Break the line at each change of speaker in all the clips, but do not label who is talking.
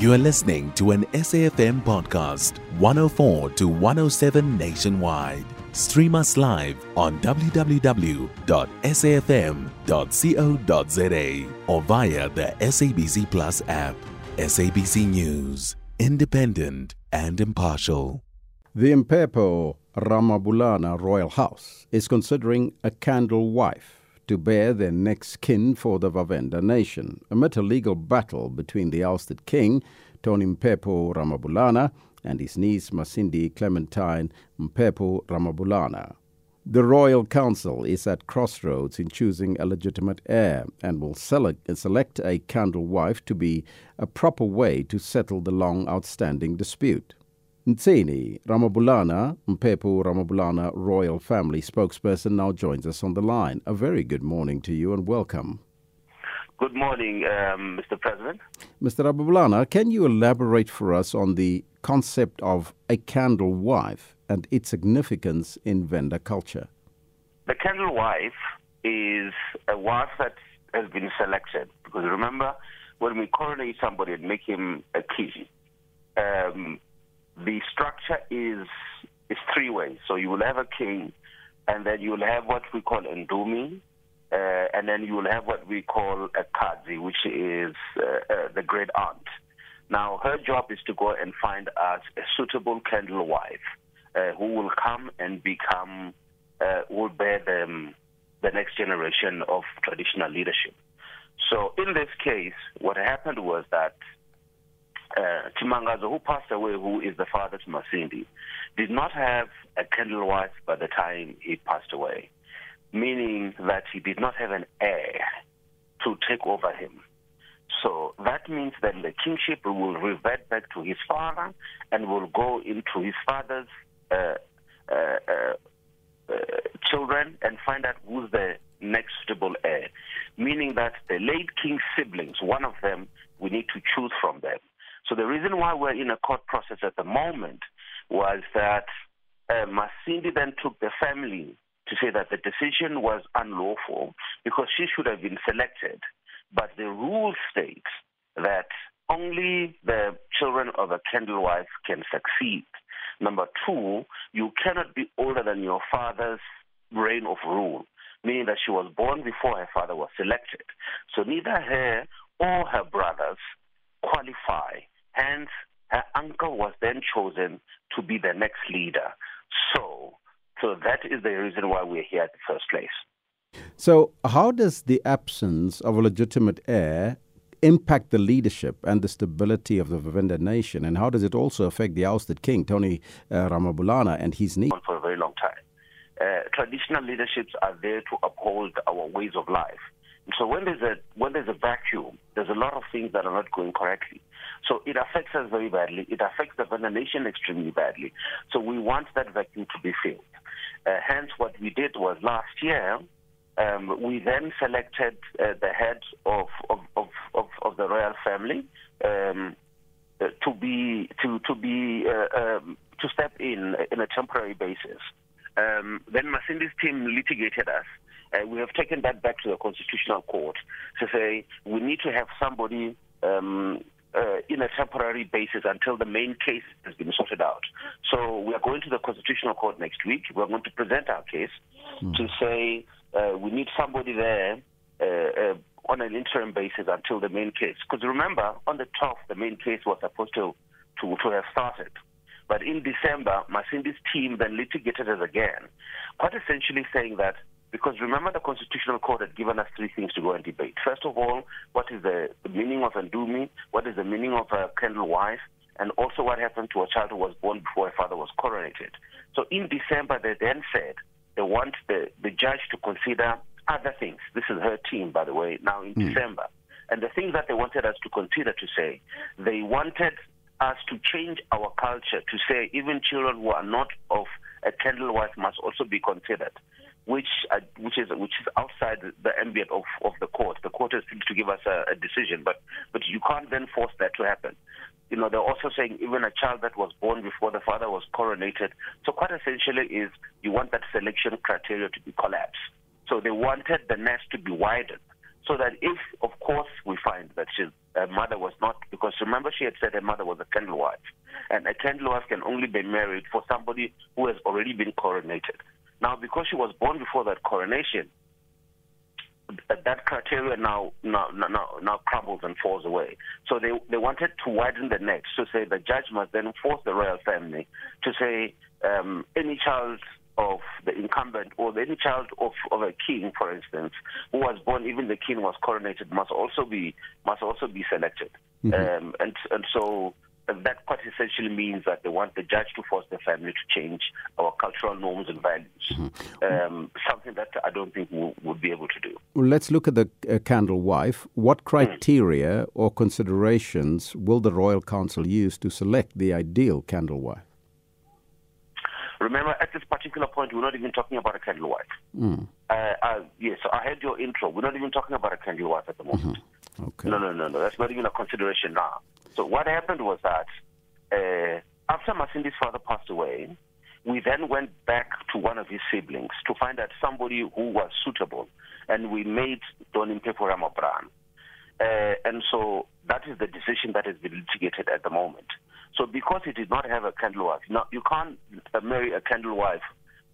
You are listening to an SAFM podcast, 104 to 107 nationwide. Stream us live on www.safm.co.za or via the SABC Plus app. SABC News, independent and impartial.
The Mphephu Ramabulana Royal House is considering a candle wife to bear their next kin for the Vhavenda nation, amid a legal battle between the ousted king, Toni Mphephu Ramabulana, and his niece Masindi Clementine Mphephu Ramabulana. The Royal Council is at crossroads in choosing a legitimate heir and will select a candle wife to be a proper way to settle the long outstanding dispute. Ntsieni Ramabulana, Mphephu Ramabulana royal family spokesperson, now joins us on the line. A very good morning to you and welcome.
Good morning, um, Mr. Presslin.
Mr. Ramabulana, can you elaborate for us on the concept of a candle wife and its significance in Venda culture?
The candle wife is a wife that has been selected because remember, when we coronate somebody and make him a king, um, the structure is is three ways. So you will have a king, and then you will have what we call ndumi, uh, and then you will have what we call a kazi, which is uh, uh, the great aunt. Now, her job is to go and find us a suitable candle wife uh, who will come and become, uh, will bear them the next generation of traditional leadership. So, in this case, what happened was that uh, Tshimangadzo, who passed away, who is the father to Masindi, did not have a candle wife by the time he passed away, meaning that he did not have an heir to take over him. So that means that the kingship will revert back to his father and will go into his father's uh, uh, uh, uh children and find out who's the next suitable heir. Meaning that the late king's siblings, one of them, we need to choose from them. So the reason why we're in a court process at the moment was that uh, Masindi then took the family to say that the decision was unlawful because she should have been selected. But the rule states that only the children of a candle wife can succeed. Number two, you cannot be older than your father's reign of rule, meaning that she was born before her father was selected. So neither her or her brothers qualify. Hence, her uncle was then chosen to be the next leader. So, so that is the reason why we're here in the first place.
So, how does the absence of a legitimate heir impact the leadership and the stability of the Vhavenda nation? And how does it also affect the ousted king, Toni uh, Ramabulana, and his niece?
For a very long time. Uh, traditional leaderships are there to uphold our ways of life. So when there's a when there's a vacuum, there's a lot of things that are not going correctly. So it affects us very badly. It affects the nation extremely badly. So we want that vacuum to be filled. Uh, hence, what we did was last year. Um, we then selected uh, the head of of, of, of, of, the royal family um, uh, to be to to be uh, um, to step in in a temporary basis. Um, then Masindi's team litigated us taken that back to the Constitutional Court to say we need to have somebody um, uh, in a temporary basis until the main case has been sorted out. So we are going to the Constitutional Court next week. We are going to present our case mm. to say uh, we need somebody there uh, uh on an interim basis until the main case. Because remember, on the 12th, the main case was supposed to, to, to have started. But in December, Masindi's team then litigated it again, quite essentially saying that because remember, the Constitutional Court had given us three things to go and debate. First of all, what is the, meaning of ndumi? What is the meaning of a candle wife? And also, what happened to a child who was born before a father was coronated? So, in December, they then said they want the, the judge to consider other things. This is her team, by the way, now in mm. December. And the things that they wanted us to consider to say, they wanted us to change our culture to say even children who are not of a candle wife must also be considered which uh, which is which is outside the ambient of, of the court. The court has to give us a, a, decision, but but you can't then force that to happen. You know, they're also saying even a child that was born before the father was coronated. So quite essentially is you want that selection criteria to be collapsed. So they wanted the nest to be widened so that if, of course, we find that her mother was not, because remember she had said her mother was a candle wife, and a candle wife can only be married for somebody who has already been coronated. Now, because she was born before that coronation, that criteria now, now now now crumbles and falls away. So they they wanted to widen the net to say the judge must then force the royal family to say um, any child of the incumbent or any child of, of a king, for instance, who was born even the king was coronated must also be must also be selected. Mm-hmm. Um, and and so that quite essentially means that they want the judge to force the family to change our cultural norms and values. Mm-hmm. Um, something that I don't think we would be able to do.
Well, let's look at the uh, candle wife. What criteria mm. or considerations will the Royal Council use to select the ideal candle wife?
Remember, at this particular point, we're not even talking about a candle wife. Mm. Uh, uh, yes, so I heard your intro. We're not even talking about a candle wife at the moment. Mm-hmm. Okay. No, no, no, no. That's not even a consideration now. So what happened was that uh, after Masindi's father passed away, we then went back to one of his siblings to find out somebody who was suitable, and we made Donim Ramabran. Uh, and so that is the decision that has been litigated at the moment. So because he did not have a candle wife, now you can't marry a candle wife.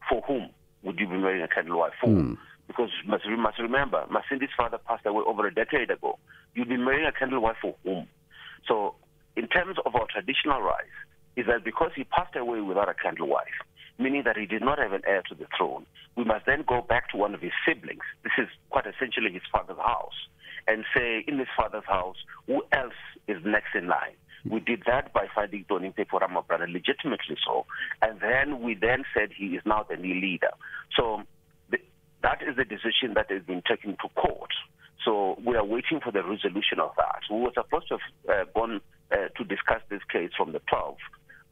For whom would you be marrying a candle wife for? Mm. Because you must, you must remember, Masindi's father passed away over a decade ago. You'd be marrying a candle wife for whom? So in terms of our traditional rights, is that because he passed away without a candle wife, meaning that he did not have an heir to the throne, we must then go back to one of his siblings. This is quite essentially his father's house, and say, in his father's house, who else is next in line? We did that by finding Toni Mphephu Ramabulana legitimately so. And then we then said he is now the new leader. So that is the decision that has been taken to court. So we are waiting for the resolution of that. We were supposed to have uh, gone uh, to discuss this case from the 12th.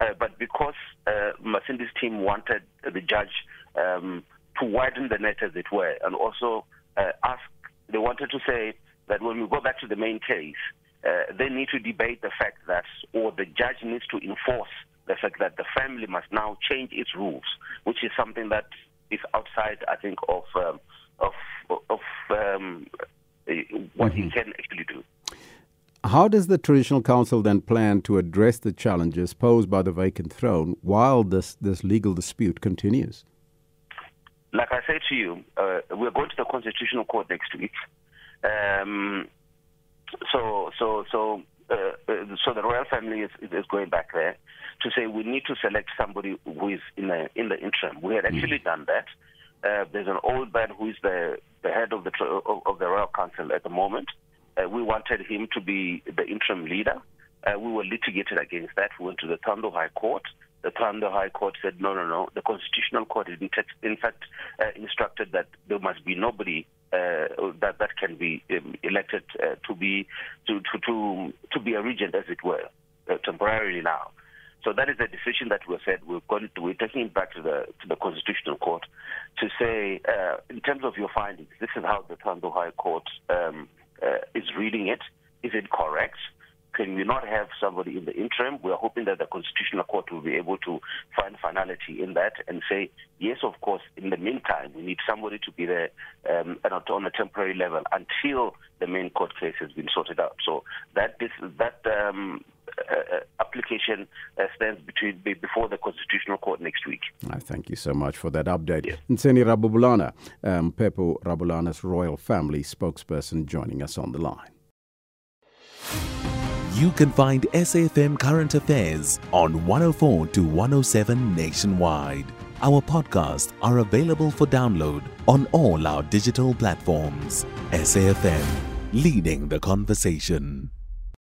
Uh, but because uh, Masindi's team wanted the judge um, to widen the net, as it were, and also uh, ask, they wanted to say that when we go back to the main case, uh, they need to debate the fact that, or the judge needs to enforce the fact that the family must now change its rules, which is something that is outside, I think, of um, of of um, what mm-hmm. he can actually do.
How does the Traditional Council then plan to address the challenges posed by the vacant throne while this, this legal dispute continues?
Like I said to you, uh, we're going to the Constitutional Court next week. Um, so, so, so, uh, uh, so the royal family is, is going back there to say we need to select somebody who is in the in the interim. We had actually mm. done that. Uh, there's an old man who is the the head of the of, of the royal council at the moment. Uh, we wanted him to be the interim leader. Uh, we were litigated against that. We went to the Thohoyandou High Court. The Thohoyandou High Court said, no, no, no. The Constitutional Court, in, in fact, uh, instructed that there must be nobody uh, that that can be um, elected uh, to be to, to to to be a regent, as it were, uh, temporarily now. So that is the decision that we said we're going to, we're taking it back to the to the Constitutional Court to say, uh, in terms of your findings, this is how the Thohoyandou High Court um, uh, is reading it. Is it correct? Can we not have somebody in the interim? We are hoping that the Constitutional Court will be able to find finality in that and say, yes, of course, in the meantime, we need somebody to be there um, on a temporary level until the main court case has been sorted out. So that this, that um, application uh, stands between, before the Constitutional Court next week.
I thank you so much for that update. Yes. Ntsieni Ramabulana, um, Mphephu Ramabulana's royal family spokesperson, joining us on the line.
You can find SAFM Current Affairs on 104 to 107 nationwide. Our podcasts are available for download on all our digital platforms. SAFM, leading the conversation.